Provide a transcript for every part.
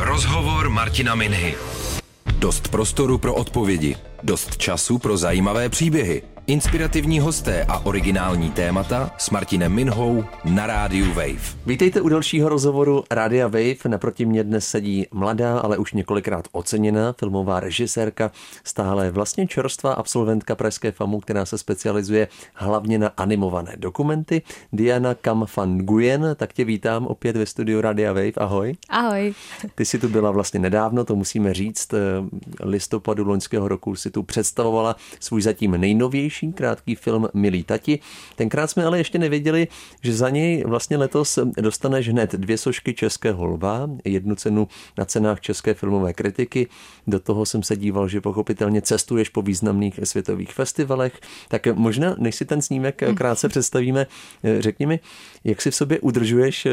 Rozhovor Martina Minhy. Dost prostoru pro odpovědi, dost času pro zajímavé příběhy, inspirativní hosté a originální témata s Martinem Minhou na rádiu Wave. Vítejte u dalšího rozhovoru Rádia Wave. Naproti mě dnes sedí mladá, ale už několikrát oceněná filmová režisérka, stále vlastně čerstvá absolventka Pražské FAMu, která se specializuje hlavně na animované dokumenty. Diana Kam van Guyen, tak tě vítám opět ve studiu Rádia Wave. Ahoj. Ahoj. Ty si tu byla vlastně nedávno, to musíme říct. Listopadu loňského roku si tu představovala svůj zatím nejnovější nejnovější krátký film Milí tati. Tenkrát jsme ale ještě nevěděli, že za něj vlastně letos dostaneš hned dvě sošky Českého lva, jednu cenu na cenách České filmové kritiky. Do toho jsem se díval, že pochopitelně cestuješ po významných světových festivalech. Tak možná, než si ten snímek krátce představíme, řekni mi, jak si v sobě udržuješ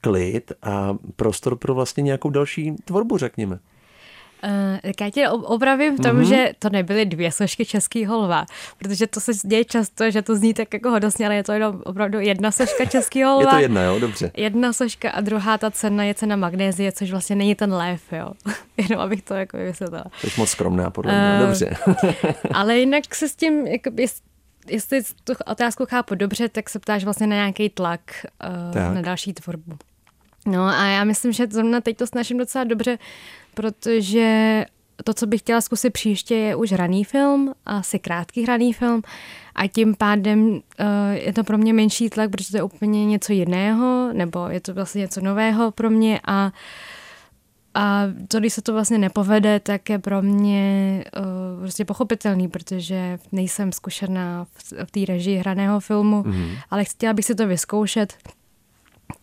klid a prostor pro vlastně nějakou další tvorbu, řekněme. Uh, tak já tě opravím v tom, mm-hmm. že to nebyly dvě složky českého lva, protože to se děje často, že to zní tak jako hodosně, ale je to jenom opravdu jedna složka českého lva. je to jedna, jo, dobře. Jedna složka a druhá ta cena je cena magnézie, což vlastně není ten lev, jo. jenom abych to jako vysvětlila. Jsi moc skromná, podle mě, uh, dobře. ale jinak se s tím, jako, jestli tu otázku chápu dobře, tak se ptáš vlastně na nějaký tlak uh, tak. na další tvorbu. No a já myslím, že zrovna teď to snažím docela dobře, protože to, co bych chtěla zkusit příště, je už hraný film, asi krátký hraný film a tím pádem uh, je to pro mě menší tlak, protože to je úplně něco jiného, nebo je to vlastně něco nového pro mě a a to, když se to vlastně nepovede, tak je pro mě uh, prostě pochopitelný, protože nejsem zkušená v, v té režii hraného filmu, mm. ale chtěla bych si to vyzkoušet,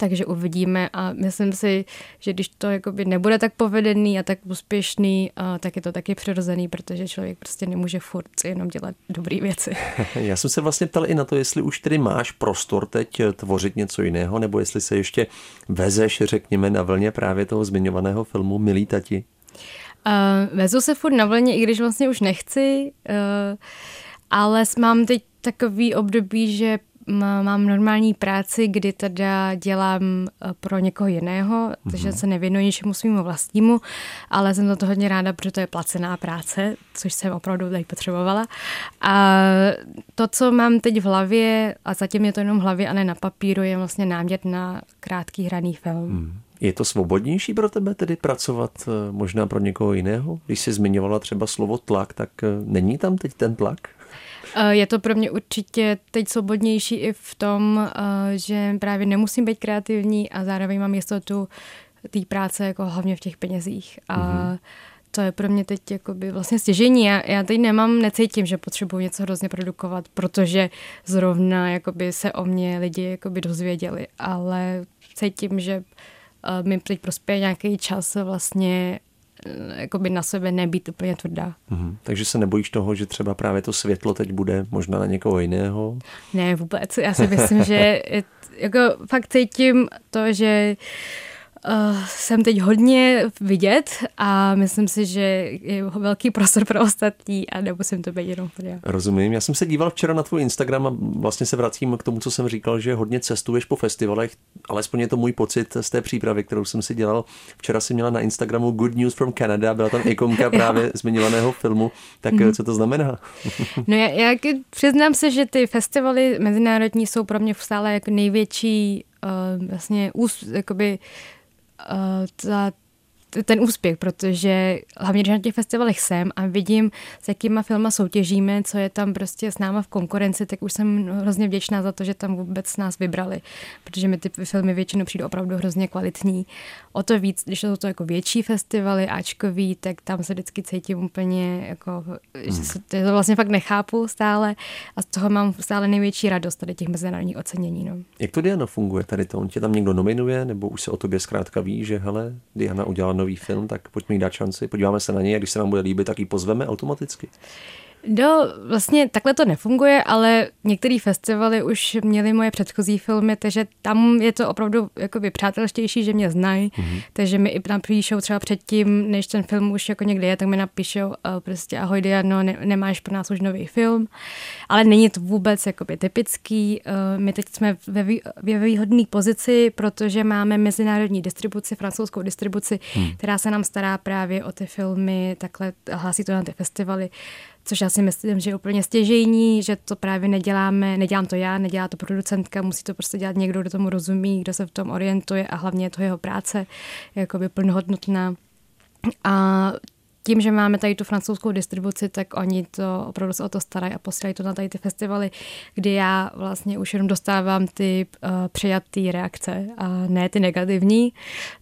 takže uvidíme a myslím si, že když to jakoby nebude tak povedený a tak úspěšný, a tak je to taky přirozený, protože člověk prostě nemůže furt jenom dělat dobré věci. Já jsem se vlastně ptal i na to, jestli už tedy máš prostor teď tvořit něco jiného, nebo jestli se ještě vezeš, řekněme, na vlně právě toho zmiňovaného filmu Milí tati. Uh, vezu se furt na vlně, i když vlastně už nechci, uh, ale mám teď takový období, že mám normální práci, kdy teda dělám eh, pro někoho jiného, mm-hmm. takže se nevěnuji ničemu svýmu vlastnímu, ale jsem za to hodně ráda, protože to je placená práce, což jsem opravdu tady potřebovala. A to, co mám teď v hlavě, a zatím je to jenom v hlavě a ne na papíru, je vlastně námět na krátký hraný film. Mm. Je to svobodnější pro tebe tedy pracovat eh, možná pro někoho jiného? Když jsi zmiňovala třeba slovo tlak, tak eh, není tam teď ten tlak? Eh, je to pro mě určitě teď svobodnější i v tom, že právě nemusím být kreativní a zároveň mám jistotu té práce jako hlavně v těch penězích. A mm-hmm. to je pro mě teď jakoby vlastně stěžení. Já, já teď nemám, necítím, že potřebuji něco hrozně produkovat, protože zrovna jakoby se o mě lidi jakoby dozvěděli, ale cítím, že mi teď prospěje nějaký čas vlastně Eh, jakoby na sebe nebýt úplně tvrdá. Mm-hmm. Takže se nebojíš toho, že třeba právě to světlo teď bude možná na někoho jiného? Ne, vůbec. Já si myslím, že jako fakt cítím to, že uh, uh, jsem teď hodně vidět a myslím si, že je velký prostor pro ostatní a nemusím to být jenom já. Rozumím. Já jsem se díval včera na tvůj Instagram a vlastně se vracím k tomu, co jsem říkal, že hodně cestuješ po festivalech, alespoň je to můj pocit z té přípravy, kterou jsem si dělal. Včera si měla na Instagramu Good News from Canada, byla tam ikonka právě zmiňovaného filmu. Tak mm-hmm. co to znamená? no já, já přiznám se, že ty festivaly mezinárodní jsou pro mě stále jako největší uh, vlastně ús, jakoby uh, ta, ten úspěch, protože hlavně když na těch festivalech jsem a vidím, s jakýma filma soutěžíme, co je tam prostě s náma v konkurenci, tak už jsem hrozně vděčná za to, že tam vůbec nás vybrali, protože mi ty filmy většinou přijdou opravdu hrozně kvalitní. O to víc, když jsou to jako větší festivaly, Ačkový, tak tam se vždycky cítím úplně jako, hmm. že to vlastně fakt nechápu stále a z toho mám stále největší radost tady těch mezinárodních ocenění. No. Jak to Diana funguje tady to? On tě tam někdo nominuje, nebo už se o tobě zkrátka ví, že hele, Diana udělala nový film, tak pojďme jí dát šanci, podíváme se na něj a když se nám bude líbit, tak ji pozveme automaticky. Do, vlastně takhle to nefunguje, ale některé festivaly už měly moje předchozí filmy, takže tam je to opravdu jakoby přátelštější, že mě znají, mm-hmm. takže mi i napíšou třeba předtím, než ten film už jako někde je, tak mi napíšou uh, prostě ahoj Diano, ne, nemáš pro nás už nový film, ale není to vůbec jakoby typický. Uh, my teď jsme ve, vý, ve výhodné pozici, protože máme mezinárodní distribuci, francouzskou distribuci, mm. která se nám stará právě o ty filmy, takhle hlásí to na ty festivaly což já si myslím, že je úplně stěžejní, že to právě neděláme, nedělám to já, nedělá to producentka, musí to prostě dělat někdo, kdo tomu rozumí, kdo se v tom orientuje a hlavně je to jeho práce jakoby plnohodnotná. A tím, že máme tady tu francouzskou distribuci, tak oni to opravdu se o to starají a posílají to na tady ty festivaly, kdy já vlastně už jenom dostávám ty uh, přijatý reakce a ne ty negativní,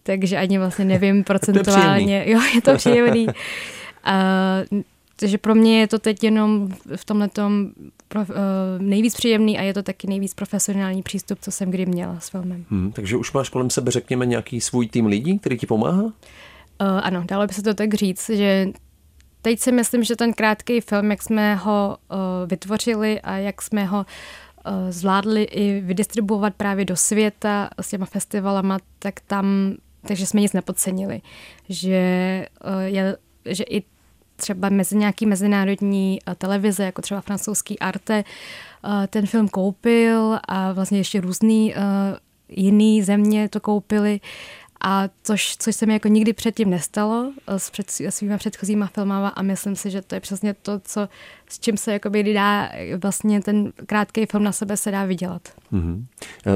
takže ani vlastně nevím procentuálně. jo, je to příjemný. Uh, Takže pro mě je to teď jenom v tomhle tom uh, nejvíc příjemný a je to taky nejvíc profesionální přístup, co jsem kdy měla s filmem. Hmm, takže už máš kolem sebe, řekněme, nějaký svůj tým lidí, který ti pomáhá? Uh, ano, dalo by se to tak říct, že teď si myslím, že ten krátký film, jak jsme ho uh, vytvořili a jak jsme ho uh, zvládli i vydistribuovat právě do světa s těma festivalama, tak tam, takže jsme nic nepodcenili. Že, uh, je, že i třeba mezi nějaký mezinárodní eh, televize, jako třeba francouzský Arte, eh, ten film koupil a vlastně ještě různý eh, jiný země to koupili. A což, což se mi jako nikdy předtím nestalo s před, svýma předchozíma filmama a myslím si, že to je přesně to, co s čím se jakoby dá vlastně ten krátký film na sebe se dá vydělat. Mm-hmm.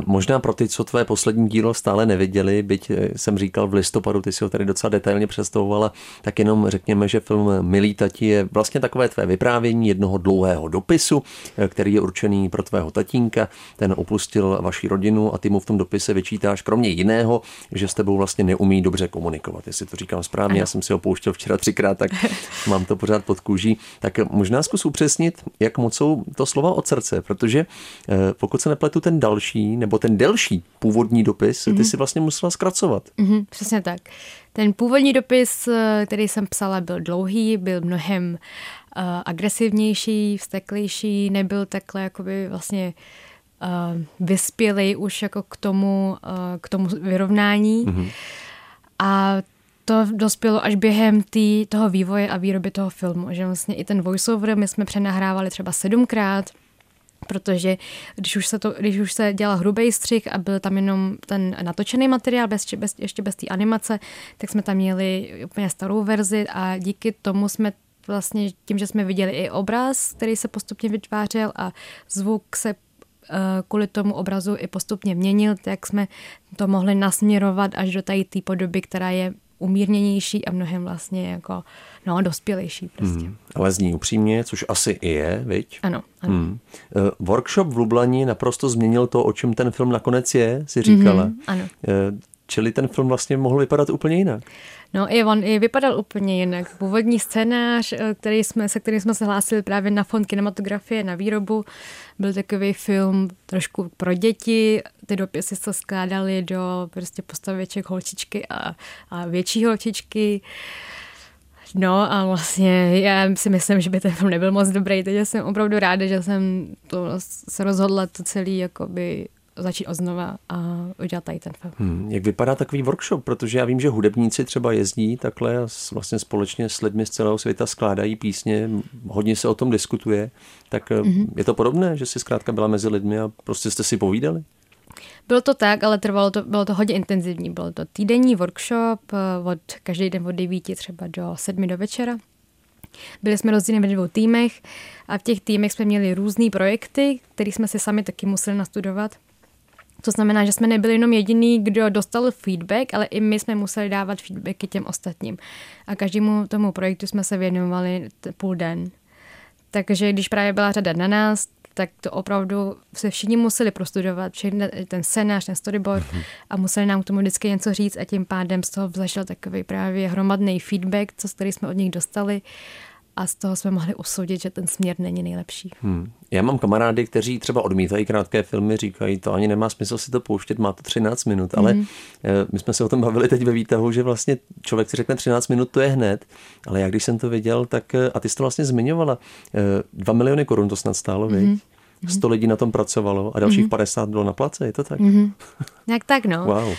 Možná pro ty, co tvé poslední dílo stále neviděli, byť eh, jsem říkal v listopadu, ty si ho tady docela detailně představovala, tak jenom řekněme, že film Milý tati je vlastně takové tvé vyprávění jednoho dlouhého dopisu, eh, který je určený pro tvého tatínka. Ten opustil vaši rodinu a ty mu v tom dopise vyčítáš kromě jiného, že s tebou vlastně neumí dobře komunikovat. Jestli to říkám správně, ano. já jsem si ho pouštěl včera třikrát, tak mám to pořád pod kůží. Tak možná zkus upřesnit, jak moc jsou to slova od srdce, protože eh, pokud se nepletu ten další, nebo ten delší původní dopis, mm-hmm. ty mhm. si vlastně musela zkracovat. Mm-hmm, přesně tak. Ten původní dopis, eh, který jsem psala, byl dlouhý, byl mnohem uh, agresivnější, vzteklejší, nebyl takhle jakoby vlastně uh, vyspělý už jako k tomu, uh, k tomu vyrovnání. Mm-hmm. A to dospělo až během tý, toho vývoje a výroby toho filmu, že vlastně i ten voiceover my jsme přenahrávali třeba sedmkrát, protože když už se, to, když už se dělal hrubý střih a byl tam jenom ten natočený materiál, bez, bez, ještě bez té animace, tak jsme tam měli úplně starou verzi a díky tomu jsme vlastně tím, že jsme viděli i obraz, který se postupně vytvářel a zvuk se eh, kvůli tomu obrazu i postupně měnil, tak jsme to mohli nasměrovat až do té podoby, která je umírněnější a mnohem vlastně jako, no, dospělejší prostě. Hmm, ale zní upřímně, což asi i je, viď? Ano, ano. Hmm. Uh, workshop v Lublani naprosto změnil to, o čem ten film nakonec je, si říkala. Mm-hmm, ano. Čili ten film vlastně mohl vypadat úplně jinak. No i on i vypadal úplně jinak. Původní scénář, eh, který jsme, se kterým jsme se hlásili právě na fond kinematografie, na výrobu, byl takový film trošku pro děti. Ty dopisy se skládaly do prostě postavěček holčičky a, a větší holčičky. No a vlastně já si myslím, že by ten film nebyl moc dobrý, takže jsem opravdu ráda, že jsem to se rozhodla to celý jakoby začít oznova a udělat tady ten film. Hmm, jak vypadá takový workshop? Protože já vím, že hudebníci třeba jezdí takhle a vlastně společně s lidmi z celého světa skládají písně, hodně se o tom diskutuje. Tak mm-hmm. je to podobné, že jsi zkrátka byla mezi lidmi a prostě jste si povídali? Bylo to tak, ale trvalo to, bylo to hodně intenzivní. Bylo to týdenní workshop eh, od každý den od 9 třeba do 7 do večera. Byli jsme rozděleni ve dvou týmech a v těch týmech jsme měli různé projekty, které jsme si sami taky museli nastudovat. To znamená, že jsme nebyli jenom jediný, kdo dostal feedback, ale i my jsme museli dávat feedbacky těm ostatním. A každému tomu projektu jsme se věnovali půl den. Takže když právě byla řada na nás, tak to opravdu se všichni museli prostudovat, všechny, ten scénář, ten storyboard mm-hmm. a museli nám k tomu vždycky něco říct a tím pádem z toho vzešel takový právě hromadný feedback, co který jsme od nich dostali a z toho jsme mohli usoudit, že ten směr není nejlepší. Hmm. Já mám kamarády, kteří třeba odmítají krátké filmy, říkají, to ani nemá smysl si to pouštět, má to 13 minut, ale mm. my jsme se o tom bavili teď ve výtahu, že vlastně člověk si řekne 13 minut, to je hned, ale já když jsem to viděl, tak, eh, a ty jsi to vlastně zmiňovala, 2 miliony korun to snad stálo, mm. 100 lidí na tom pracovalo a dalších mm. 50 bylo na place, je to tak? Mm. Jak tak, no. Wow.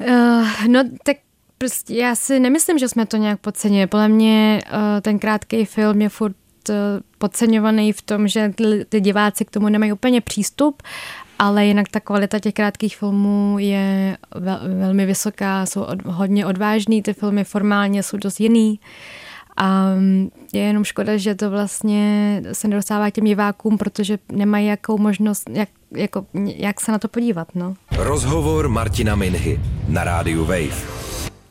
Uh, no, tak prostě já si nemyslím, že jsme to nějak podcenili. Podle mě uh, ten krátký film je furt uh, podceňovaný v tom, že ty diváci k tomu nemají úplně přístup, ale jinak ta kvalita těch krátkých filmů je vel, velmi vysoká, jsou od, hodně odvážný, ty filmy formálně jsou dost jiný. A mm, je jenom škoda, že to vlastně se nedostává těm divákům, protože nemají jakou možnost, jak, jako, jak se na to podívat. No. Rozhovor Martina Minhy na rádiu Wave.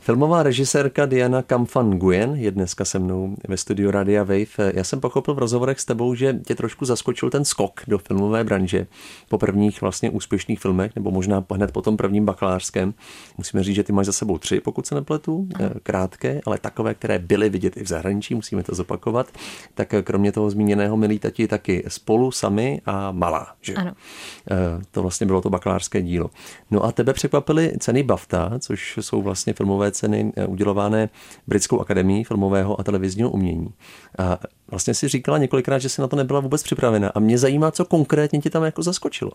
Filmová režisérka Diana Kamfan Nguyen je dneska se mnou ve studiu Radia Wave. Já jsem pochopil v rozhovorech s tebou, že tě trošku zaskočil ten skok do filmové branže po prvních vlastně úspěšných filmech, nebo možná hned po tom prvním bakalářském. Musíme říct, že ty máš za sebou tři, pokud se nepletu, eh, krátké, ale takové, které byly vidět i v zahraničí, musíme to zopakovat. Tak eh, kromě toho zmíněného Milí tati taky spolu, sami a malá. Že? Ano. Eh, to vlastně bylo to bakalářské dílo. No a tebe překvapily ceny BAFTA, což jsou vlastně filmové ceny eh, udělované Britskou akademií filmového a televizního umění. A vlastně si říkala několikrát, že si na to nebyla vůbec připravena. A mě zajímá, co konkrétně ti tam jako zaskočilo.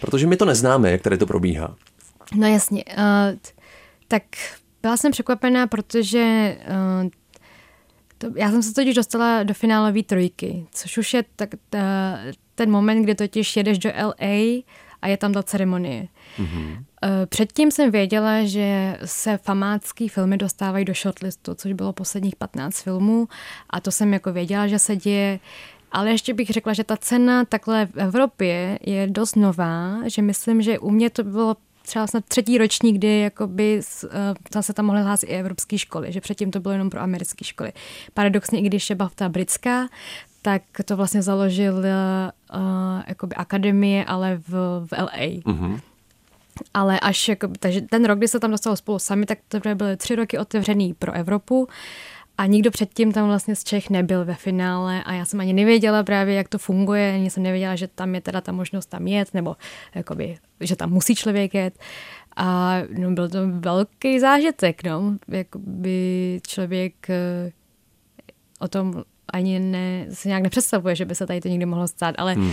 Protože my to neznáme, jak tady to probíhá. No jasně. Uh, tak byla jsem překvapená, protože uh, to, já jsem se totiž dostala do finálové trojky, což už je tak, ta, ten moment, kdy totiž jedeš do LA a je tam ta ceremonie. Mm-hmm. Předtím jsem věděla, že se famácký filmy dostávají do shortlistu, což bylo posledních 15 filmů a to jsem jako věděla, že se děje. Ale ještě bych řekla, že ta cena takhle v Evropě je dost nová, že myslím, že u mě to bylo třeba snad třetí ročník, kdy jakoby uh, se tam mohly hlásit i evropské školy, že předtím to bylo jenom pro americké školy. Paradoxně, i když je BAFTA britská, tak to vlastně založil uh, jakoby akademie, ale v, v LA. Mm-hmm. Ale až, jako, takže ten rok, kdy se tam dostalo spolu sami, tak to byly tři roky otevřený pro Evropu a nikdo předtím tam vlastně z Čech nebyl ve finále a já jsem ani nevěděla právě, jak to funguje, ani jsem nevěděla, že tam je teda ta možnost tam jet, nebo jakoby, že tam musí člověk jet. A no, byl to velký zážitek, no. Jakoby člověk eh, o tom ani ne, se nějak nepředstavuje, že by se tady to někdy mohlo stát, ale hmm.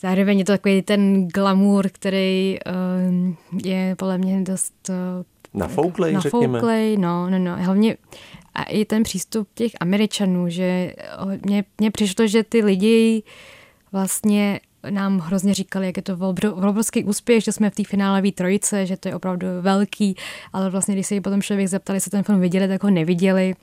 Zároveň je to takový ten glamour, který uh, je podle mě dost... Uh, nafouklej, nafouklej, no, no, no. Hlavně a i ten přístup těch Američanů, že mně, mně přišlo, že ty lidi vlastně nám hrozně říkali, jak je to obrovský úspěch, že jsme v té finálové trojice, že to je opravdu velký, ale vlastně, když se jí potom člověk zeptali, jestli ten film viděli, tak ho neviděli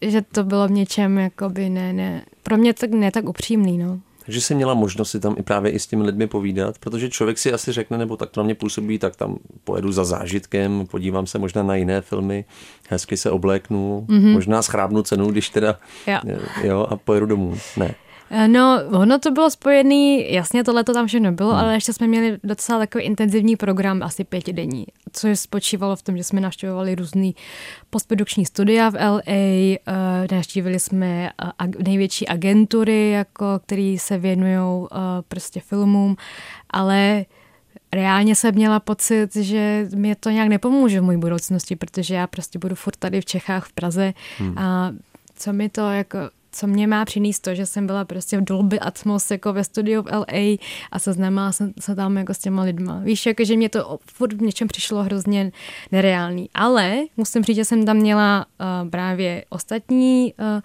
že to bylo v něčem jakoby ne, ne, pro mě tak ne tak upřímný, no. Takže jsi měla možnost si tam i právě i s těmi lidmi povídat, protože člověk si asi řekne, nebo tak to na mě působí, tak tam pojedu za zážitkem, podívám se možná na jiné filmy, hezky se obléknu, mm-hmm. možná schrábnu cenu, když teda, jo. jo, a pojedu domů. Ne. Eh, no, ono to bylo spojený, jasně tohle to tam všechno bylo, hmm. ale ještě jsme měli docela takový intenzivní program, asi pětidenní, což spočívalo v tom, že jsme navštěvovali různý postprodukční studia v LA, eh, navštívili jsme uh, největší agentury, jako, který se věnují prostě filmům, ale reálně jsem měla pocit, že mi to nějak nepomůže v mojí budoucnosti, protože já prostě budu furt tady v Čechách, v Praze hmm. a co mi to jako co mě má přinést to, že jsem byla prostě v Dolby Atmos jako ve studiu v LA a seznámila jsem se tam jako s těma lidma. Víš, jako, že mě to furt v něčem přišlo hrozně nereálný. Ale musím říct, že jsem tam měla uh, právě ostatní uh, uh,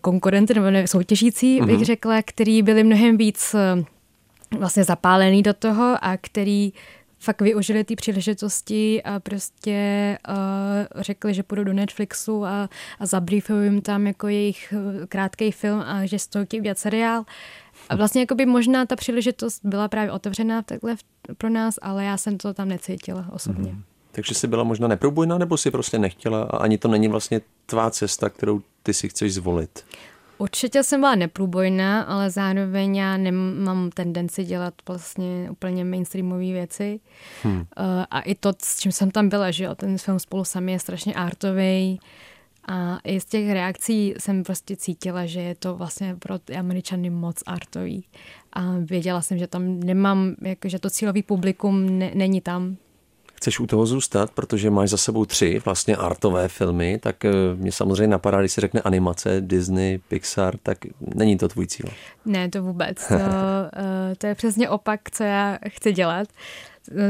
konkurenty nebo ne, soutěžící, bych mm-hmm. řekla, který byli mnohem víc uh, vlastně zapálený do toho a který fakt využili ty příležitosti a prostě uh, řekli, že půjdou do Netflixu a, a zabriefují jim tam jako jejich eh, krátký film a že z toho chtějí seriál. A vlastně jako by možná ta příležitost byla právě otevřená takhle pro nás, ale já jsem to tam necítila osobně. Mm-hmm. Takže jsi byla možná neprůbojná, nebo si prostě nechtěla a ani to není vlastně tvá cesta, kterou ty si chceš zvolit? Určitě jsem byla neprůbojná, ale zároveň já nemám tendenci dělat vlastně úplně mainstreamové věci. Hmm. Uh, a i to, s čím jsem tam byla, že jo, ten film spolu sami je strašně artový A i z těch reakcí jsem prostě cítila, že je to vlastně pro ty Američany moc artový. A věděla jsem, že tam nemám, jako, že to cílový publikum ne, není tam. Chceš u toho zůstat, protože máš za sebou tři vlastně artové filmy, tak eh, mě samozřejmě napadá, když se řekne animace, Disney, Pixar, tak není to tvůj cíl. Ne, to vůbec. To, eh, to je přesně opak, co já chci dělat.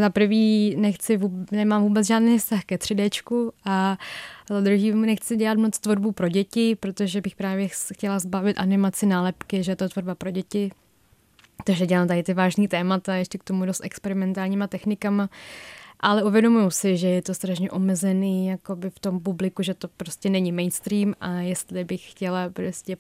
Za prvý nechci, nemám vůbec žádný vztah ke 3Dčku a za druhý nechci dělat moc tvorbu pro děti, protože bych právě chtěla zbavit animaci nálepky, že je to tvorba pro děti. Takže dělám tady ty vážné témata, ještě k tomu dost experimentálníma technikama ale uvědomuju si, že je to strašně omezený jakoby v tom publiku, že to prostě není mainstream a jestli bych chtěla prostě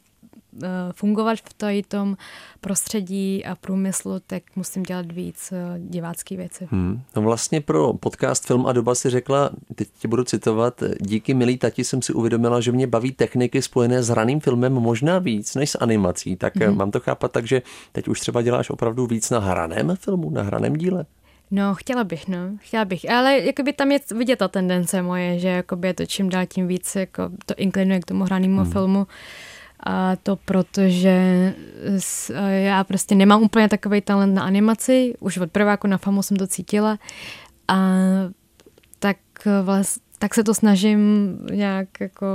eh, fungovat v tady tom prostředí a průmyslu, tak musím dělat víc eh, divácké věci. Hmm. No vlastně pro podcast Film a doba si řekla, teď tě budu citovat, díky milý tati jsem si uvědomila, že mě baví techniky spojené s hraným filmem možná víc než s animací. Tak hmm. mám to chápat tak, že teď už třeba děláš opravdu víc na hraném filmu, na hraném díle? No, chtěla bych, no, chtěla bych, ale jakoby tam je vidět ta tendence moje, že jakoby je to čím dál tím víc, jako to inklinuje k tomu hranému hmm. filmu. A to protože já prostě nemám úplně takový talent na animaci, už od prváku na FAMu jsem to cítila a tak, vlastně, tak se to snažím nějak jako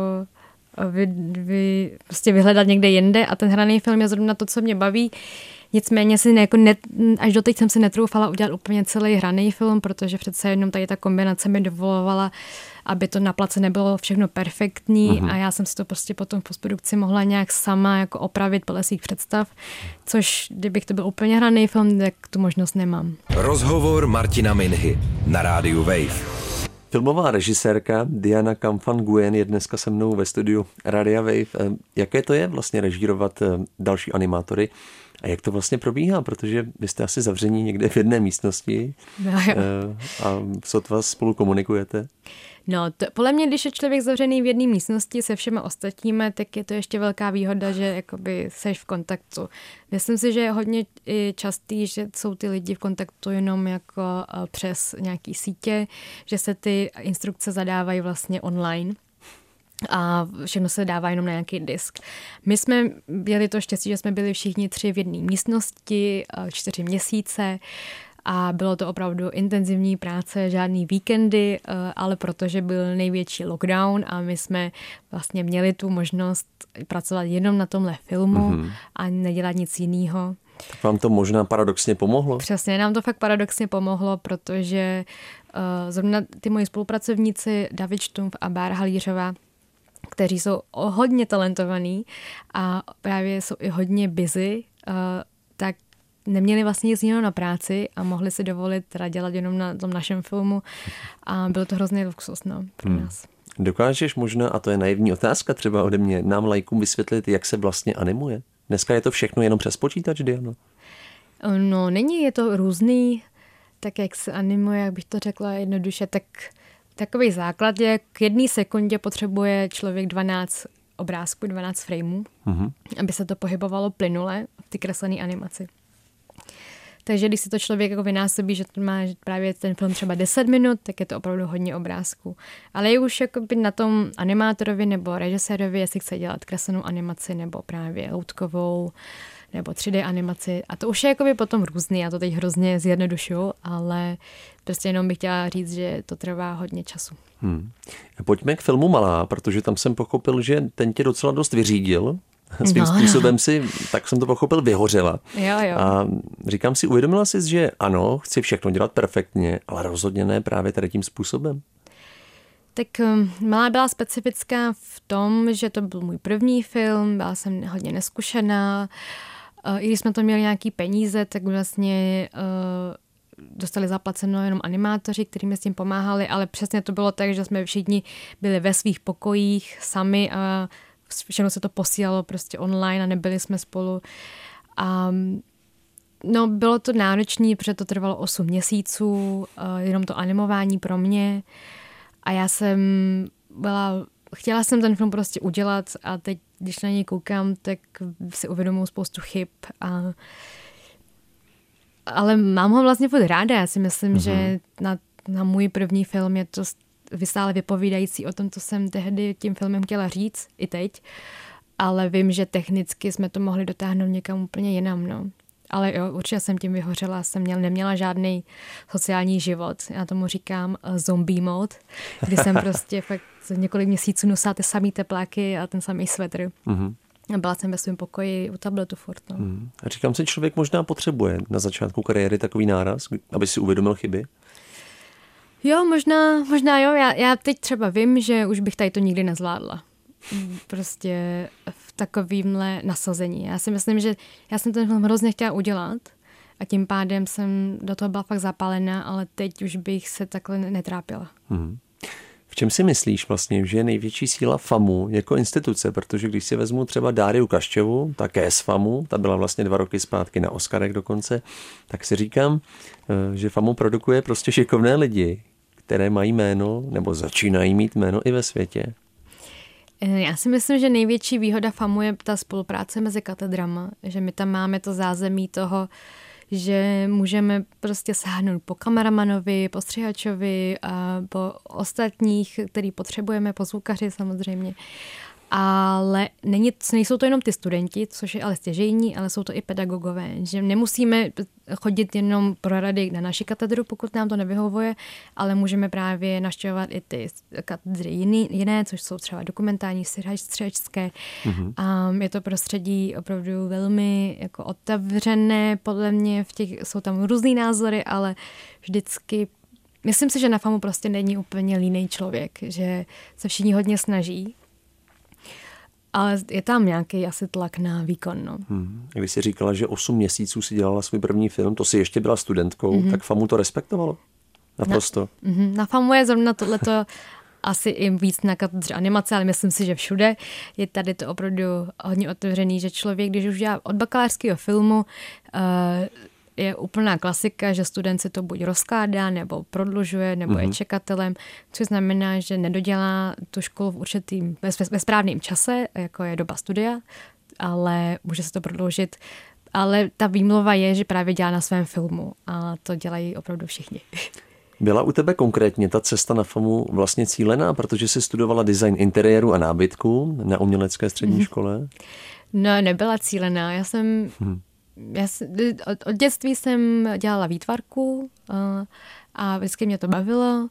vy, vy, prostě vyhledat někde jinde a ten hraný film je zrovna to, co mě baví. Nicméně si ne, jako ne, až doteď jsem si netroufala udělat úplně celý hraný film, protože přece jenom tady ta kombinace mi dovolovala, aby to na place nebylo všechno perfektní uh-huh. a já jsem si to prostě potom v postprodukci mohla nějak sama jako opravit podle svých představ, což kdybych to byl úplně hraný film, tak tu možnost nemám. Rozhovor Martina Minhy na rádiu Wave. Filmová režisérka Diana Kamfan Guen je dneska se mnou ve studiu Radia Wave. Jaké to je vlastně režírovat eh, další animátory? A jak to vlastně probíhá? Protože vy jste asi zavření někde v jedné místnosti no, jo. Eh, a sotva spolu komunikujete. No, to, podle mě, když je člověk zavřený v jedné místnosti se všema ostatními, tak je to ještě velká výhoda, že jakoby seš v kontaktu. Myslím si, že je hodně častý, že jsou ty lidi v kontaktu jenom jako eh, přes nějaký sítě, že se ty instrukce zadávají vlastně online a všechno se dává jenom na nějaký disk. My jsme měli to štěstí, že jsme byli všichni tři v jedné místnosti eh, čtyři měsíce a bylo to opravdu intenzivní práce, žádný víkendy, eh, ale protože byl největší lockdown a my jsme vlastně měli tu možnost pracovat jenom na tomhle filmu mm-hmm. a nedělat nic jiného. Tak vám to možná paradoxně pomohlo? Přesně, nám to fakt paradoxně pomohlo, protože uh, zrovna ty moji spolupracovníci David Štumf a Bár Halířová kteří jsou hodně talentovaní a právě jsou i hodně busy, uh, tak neměli vlastně nic jiného na práci a mohli si dovolit teda dělat jenom na tom našem filmu a bylo to hrozně luxus no, pro hmm. nás. Dokážeš možná, a to je naivní otázka třeba ode mě, nám lajkům vysvětlit, jak se vlastně animuje? Dneska je to všechno jenom přes počítač, Diana? No, není, je to různý, tak jak se animuje, jak bych to řekla jednoduše, tak Takový základ je, k jedné sekundě potřebuje člověk 12 obrázků, 12 frameů, mm-hmm. aby se to pohybovalo plynule v ty kreslené animaci. Takže když si to člověk jako vynásobí, že to má právě ten film třeba 10 minut, tak je to opravdu hodně obrázků. Ale je už jako by na tom animátorovi nebo režisérovi, jestli chce dělat kreslenou animaci nebo právě loutkovou, nebo 3D animaci. A to už je jakoby potom různý, já to teď hrozně zjednodušuju, ale prostě jenom bych chtěla říct, že to trvá hodně času. Hmm. Pojďme k filmu Malá, protože tam jsem pochopil, že ten tě docela dost vyřídil. Svým no, způsobem si, tak jsem to pochopil, vyhořela. Jo, jo. A říkám si, uvědomila jsi, že ano, chci všechno dělat perfektně, ale rozhodně ne právě tady tím způsobem. Tak um, Malá byla specifická v tom, že to byl můj první film, byla jsem hodně neskušená, i když jsme to měli nějaký peníze, tak vlastně uh, dostali zaplaceno jenom animátoři, kteří mi s tím pomáhali, ale přesně to bylo tak, že jsme všichni byli ve svých pokojích sami a všechno se to posílalo prostě online a nebyli jsme spolu. A no, bylo to náročné, protože to trvalo 8 měsíců, uh, jenom to animování pro mě. A já jsem byla chtěla jsem ten film prostě udělat a teď, když na něj koukám, tak si uvědomuji spoustu chyb a ale mám ho vlastně furt ráda. Já si myslím, mm-hmm. že na, na můj první film je to vystále vypovídající o tom, co jsem tehdy tím filmem chtěla říct, i teď. Ale vím, že technicky jsme to mohli dotáhnout někam úplně jinam, no. Ale jo, určitě jsem tím vyhořela, jsem měl, neměla žádný sociální život. Já tomu říkám uh, zombie mode, kdy jsem prostě fakt několik měsíců nosila ty samý tepláky a ten samý svetr. Mm-hmm. A byla jsem ve svém pokoji u tabletu furt. No. Mm. A říkám si, člověk možná potřebuje na začátku kariéry takový náraz, aby si uvědomil chyby. Jo, možná, možná jo. Já, já teď třeba vím, že už bych tady to nikdy nezvládla. Prostě v takovýmhle nasazení. Já si myslím, že já jsem ten film hrozně chtěla udělat a tím pádem jsem do toho byla fakt zapálená, ale teď už bych se takhle netrápila. Mm. Čem si myslíš vlastně, že je největší síla FAMu jako instituce? Protože když si vezmu třeba Dáriu Kaščevu, také z FAMu, ta byla vlastně dva roky zpátky na Oscarech dokonce, tak si říkám, eh, že FAMu produkuje prostě šikovné lidi, které mají jméno nebo začínají mít jméno i ve světě. Eh, já si myslím, že největší výhoda FAMu je ta spolupráce mezi katedrama, že my tam máme to zázemí toho, že můžeme prostě sáhnout po kameramanovi, po střihačovi a po ostatních, který potřebujeme, po zvukaři samozřejmě ale není, nejsou to jenom ty studenti, což je ale stěžejní, ale jsou to i pedagogové, že nemusíme chodit jenom pro rady na naši katedru, pokud nám to nevyhovuje, ale můžeme právě naštěvovat i ty katedry jiný, jiné, což jsou třeba dokumentální, střihačské. Mm-hmm. A je to prostředí opravdu velmi jako otevřené, podle mě v těch, jsou tam různý názory, ale vždycky Myslím si, že na FAMu prostě není úplně líný člověk, že se všichni hodně snaží ale je tam nějaký asi tlak na výkon. No. Hmm. Když jsi říkala, že 8 měsíců si dělala svůj první film, to si ještě byla studentkou, mm-hmm. tak FAMu to respektovalo? Naprosto. Na, mm-hmm. na FAMu je zrovna tohleto asi i víc na katedře animace, ale myslím si, že všude je tady to opravdu hodně otevřený, že člověk, když už dělá od bakalářského filmu, uh, je úplná klasika, že student si to buď rozkládá, nebo prodlužuje, nebo mm-hmm. je mhm. čekatelem, což znamená, že nedodělá tu školu v určitým, ve, ve správném čase, jako je doba studia, ale může se to prodloužit. Ale ta výmluva je, že právě dělá na svém filmu a to dělají opravdu všichni. Byla u tebe konkrétně ta cesta na FAMu vlastně cílená, protože jsi studovala design interiéru a nábytku na umělecké střední mm-hmm. škole? No, nebyla cílená. Já jsem hmm já, od, od dětství jsem dělala výtvarku a, a vždycky mě to bavilo.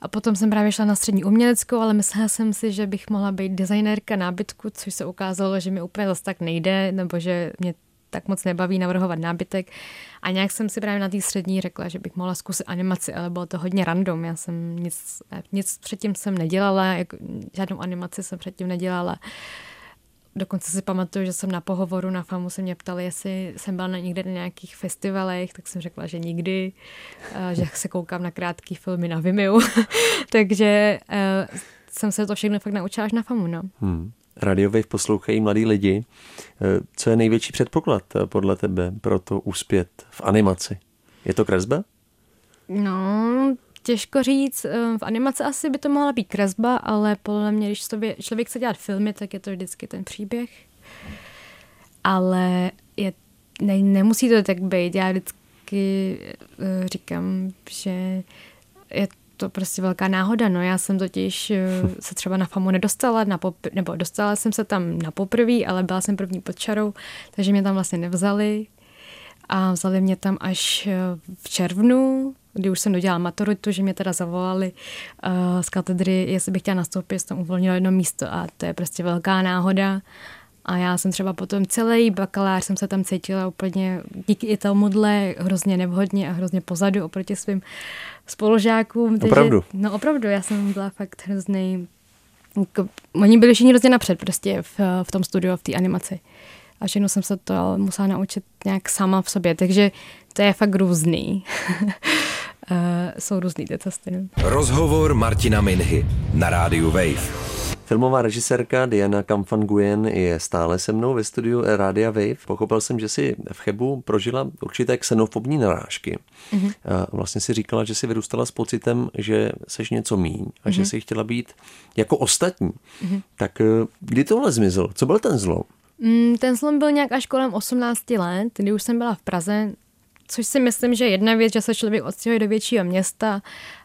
A potom jsem právě šla na střední uměleckou, ale myslela jsem si, že bych mohla být designérka nábytku, což se ukázalo, že mi úplně zase tak nejde, nebo že mě tak moc nebaví navrhovat nábytek. A nějak jsem si právě na té střední řekla, že bych mohla zkusit animaci, ale bylo to hodně random. Já jsem nic, nic předtím jsem nedělala, jako, žádnou animaci jsem předtím nedělala. Uh, Dokonce si pamatuju, že jsem na pohovoru na FAMu se mě ptali, jestli jsem byla na někde na nějakých festivalech, tak jsem řekla, že nikdy, že se koukám na krátký filmy na Vimeo. Takže uh, jsem se to všechno fakt naučila až na FAMu. No. Hmm. Radiových poslouchají mladí lidi. Eh, co je největší předpoklad eh, podle tebe pro to uspět v animaci? Je to kresba? No, Těžko říct, eh, v animaci asi by to mohla být kresba, ale podle mě, když to člověk chce dělat filmy, tak je to vždycky ten příběh. Ale je, ne, nemusí to tak být. Já vždycky uh, říkám, že je to prostě velká náhoda. No, já jsem totiž uh, se třeba na FAMu nedostala, na popr- nebo dostala jsem se tam na poprví, ale byla jsem první pod čarou, takže mě tam vlastně nevzali. A vzali mě tam až v červnu, kdy už jsem dodělala maturitu, že mě teda zavolali uh, z katedry, jestli bych chtěla nastoupit, jsem uvolnila jedno místo a to je prostě velká náhoda. A já jsem třeba potom celý bakalář jsem se tam cítila úplně díky i tomuhle hrozně nevhodně a hrozně pozadu oproti svým spolužákům. Takže, opravdu? No opravdu, já jsem byla fakt hrozný. Jako, oni byli všichni hrozně napřed prostě v, v tom studiu, v té animaci. A všechno jsem se to musela naučit nějak sama v sobě, takže to je fakt různý. uh, jsou různý ty cesty. Rozhovor Martina Minhy na rádiu Wave. Filmová režisérka Diana Kamfanguyen je stále se mnou ve studiu Rádia Wave. Pochopil jsem, že si v Chebu prožila určité xenofobní narážky. Mm-hmm. A vlastně si říkala, že si vyrůstala s pocitem, že seš něco míň a mm-hmm. že mhm. si chtěla být jako ostatní. Mm-hmm. Tak eh, kdy tohle zmizelo? Co byl ten zlom? Mm, ten zlom byl nějak až kolem 18 let, kdy už jsem byla v Praze, což si myslím, že jedna věc, že se člověk odstěhuje do většího města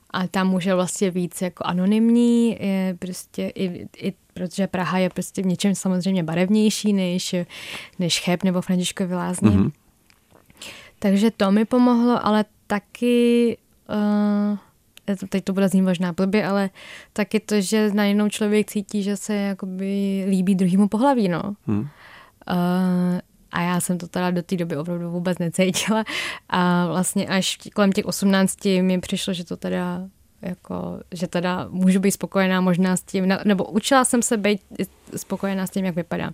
a tam už je vlastně víc jako anonymní, je prostě i, i protože Praha je prostě v něčem samozřejmě barevnější než, než Cheb nebo Františkovy lázně. Mm-hmm. Takže to mi pomohlo, ale taky uh, teď to bude znít možná blbě, ale taky to, že najednou člověk cítí, že se jakoby líbí druhýmu pohlaví, no. Hmm. Uh, a já jsem to teda do té doby opravdu vůbec necítila. A vlastně až kolem těch 18 mi přišlo, že to teda jako, že teda můžu být spokojená možná s tím, nebo učila jsem se být spokojená s tím, jak vypadám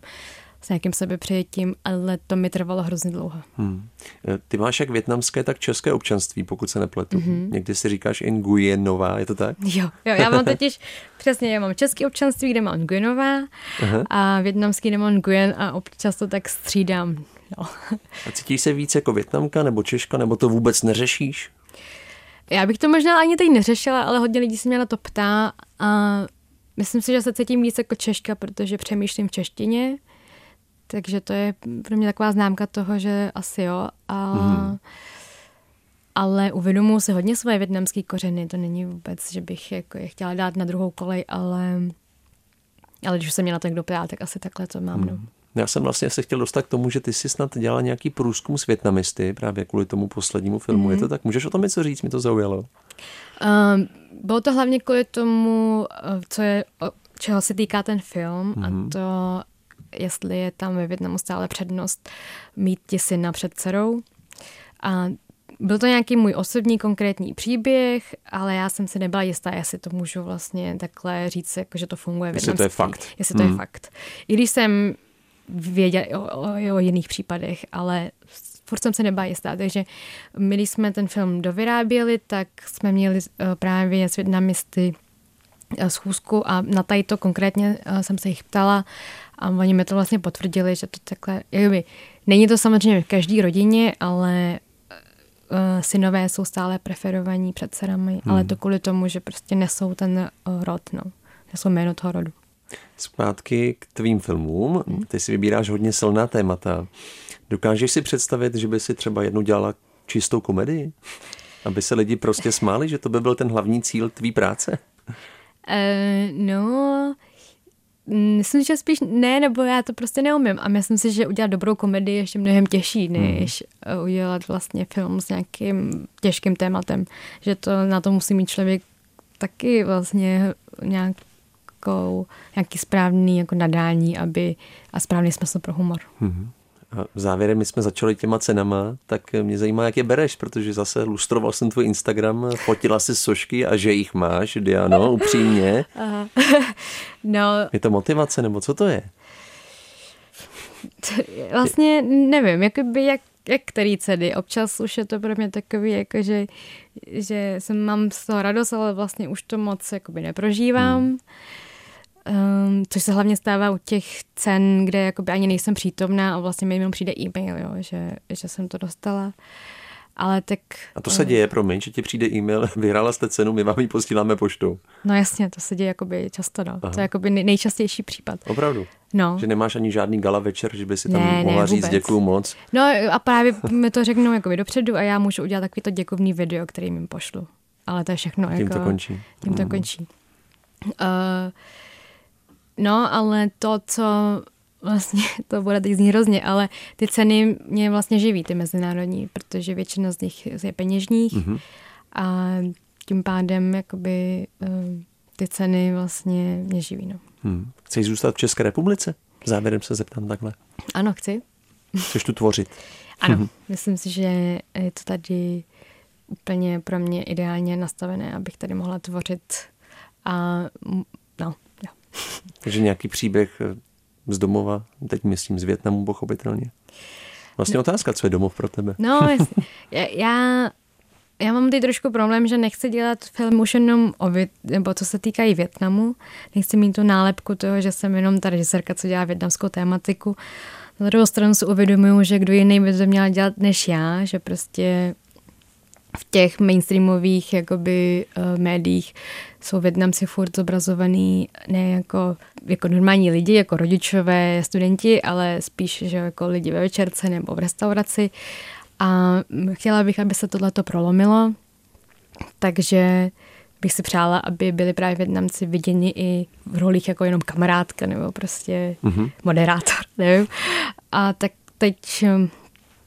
s nějakým sebepřijetím, ale to mi trvalo hrozně dlouho. Hmm. E, ty máš jak větnamské, tak české občanství, pokud se nepletu. Mm-hmm. Někdy si říkáš Nguyenová, je to tak? Jo, jo já mám totiž, přesně, já mám české občanství, kde mám Nguyenová a větnamský, kde mám Nguyen a občas to tak střídám. No. A cítíš se víc jako větnamka nebo češka, nebo to vůbec neřešíš? Já bych to možná ani teď neřešila, ale hodně lidí se mě na to ptá a myslím si, že se cítím víc jako češka, protože přemýšlím v češtině takže to je pro mě taková známka toho, že asi jo. A, mm. Ale uvědomuji si hodně svoje větnamské kořeny. To není vůbec, že bych jako je chtěla dát na druhou kolej, ale, ale když se mě na to někdo ptá, tak asi takhle to mám. Mm. No. Já jsem vlastně se chtěl dostat k tomu, že ty jsi snad dělala nějaký průzkum s větnamisty právě kvůli tomu poslednímu filmu. Mm. Je to tak? Můžeš o tom něco říct? Mi to zaujalo. Um, bylo to hlavně kvůli tomu, eh, co je, čeho se týká ten film mm. a mhm. to jestli je tam ve Větnamu stále přednost mít ti syna před dcerou. A byl to nějaký můj osobní konkrétní příběh, ale já jsem si nebyla jistá, jestli to můžu vlastně takhle říct, jako, že to funguje. Jestli to je fakt. Jestli to mm. je fakt. I když jsem věděla o, o, o jiných případech, ale furt jsem se nebyla jistá. Takže my, když jsme ten film dovyráběli, tak jsme měli uh, právě s větnamisty uh, schůzku a na tady to konkrétně uh, jsem se jich ptala a oni mi to vlastně potvrdili, že to takhle, jakoby, není to samozřejmě v každé rodině, ale uh, synové jsou stále preferovaní před dcerami, hmm. ale to kvůli tomu, že prostě nesou ten uh, rod, no. Nesou jméno toho rodu. Zpátky k tvým filmům. Hmm. Ty si vybíráš hodně silná témata. Dokážeš si představit, že by si třeba jednu dělala čistou komedii? Aby se lidi prostě smáli, že to by byl ten hlavní cíl tvý práce? Uh, no, Myslím, že spíš ne, nebo já to prostě neumím. A myslím si, že udělat dobrou komedii je ještě mnohem těžší, než hmm. udělat vlastně film s nějakým těžkým tématem. Že to na to musí mít člověk taky vlastně nějakou, nějaký správný jako nadání aby, a správný smysl pro humor. Hmm. Závěrem my jsme začali těma cenama, tak mě zajímá, jak je bereš, protože zase lustroval jsem tvůj Instagram, fotila si sošky a že jich máš, Diano, upřímně. Aha. No. Je to motivace, nebo co to je? Vlastně nevím, jakoby jak, jak který ceny. Občas už je to pro mě takový, jako že, že jsem, mám z toho radost, ale vlastně už to moc jakoby neprožívám. Hmm. Um, což se hlavně stává u těch cen, kde jakoby ani nejsem přítomná a vlastně mi jenom přijde e-mail, jo, že, že jsem to dostala. Ale tak... A to se děje, promiň, že ti přijde e-mail, vyhrála jste cenu, my vám ji posíláme poštou. No jasně, to se děje jakoby často, no. Aha. To je jakoby nejčastější případ. Opravdu? No. Že nemáš ani žádný gala večer, že by si tam ne, mohla ne, říct děkuju moc? No a právě mi to řeknou jakoby dopředu a já můžu udělat takový to děkovný video, který jim pošlu. Ale to je všechno. Tím jako, to končí. Tím to mm. končí. Uh, No, ale to, co vlastně, to bude teď znít hrozně, ale ty ceny mě vlastně živí, ty mezinárodní, protože většina z nich je peněžních mm-hmm. a tím pádem jakoby eh, ty ceny vlastně mě živí. No. Hmm. Chceš zůstat v České republice? Závěrem se zeptám takhle. Ano, chci. Chceš tu tvořit? Ano, mhm. myslím si, že je to tady úplně pro mě ideálně nastavené, abych tady mohla tvořit a takže nějaký příběh eh, z domova, teď myslím z Větnamu pochopitelně. Vlastně no. otázka, co je domov pro tebe? No, já, já mám teď trošku problém, že nechci dělat film už jenom o Vět, nebo co se týká i Větnamu. Nechci mít tu nálepku toho, že jsem jenom ta režisérka, co dělá větnamskou tématiku. Na druhou stranu si uvědomuju, že kdo jiný by to měl dělat než já, že prostě v těch mainstreamových jakoby, uh, médiích jsou Větnamci furt zobrazovaný ne jako, jako normální lidi, jako rodičové, studenti, ale spíš že jako lidi ve večerce nebo v restauraci. A chtěla bych, aby se tohleto prolomilo, takže bych si přála, aby byli právě Větnamci viděni i v rolích jako jenom kamarádka nebo prostě mm-hmm. moderátor, nevím. A tak teď,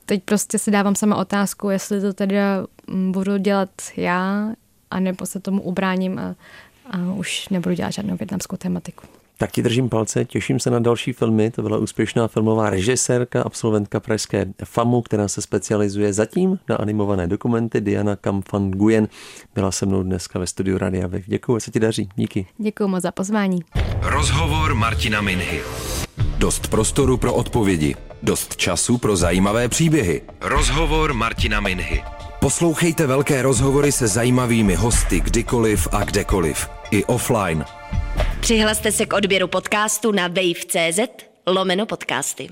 teď prostě si dávám sama otázku, jestli to teda budu dělat já, anebo se tomu ubráním a, a už nebudu dělat žádnou větnamskou tematiku. Tak ti držím palce, těším se na další filmy. To byla úspěšná filmová režisérka, absolventka pražské FAMu, která se specializuje zatím na animované dokumenty. Diana Kamfan Guyen byla se mnou dneska ve studiu Radia Wave. Děkuji, se ti daří. Díky. Děkuji moc za pozvání. Rozhovor Martina Minhy. Dost prostoru pro odpovědi. Dost času pro zajímavé příběhy. Rozhovor Martina Minhy. Poslouchejte velké rozhovory se zajímavými hosty kdykoliv a kdekoliv. I offline. Přihlaste se k odběru podcastu na wave.cz lomeno podcasty.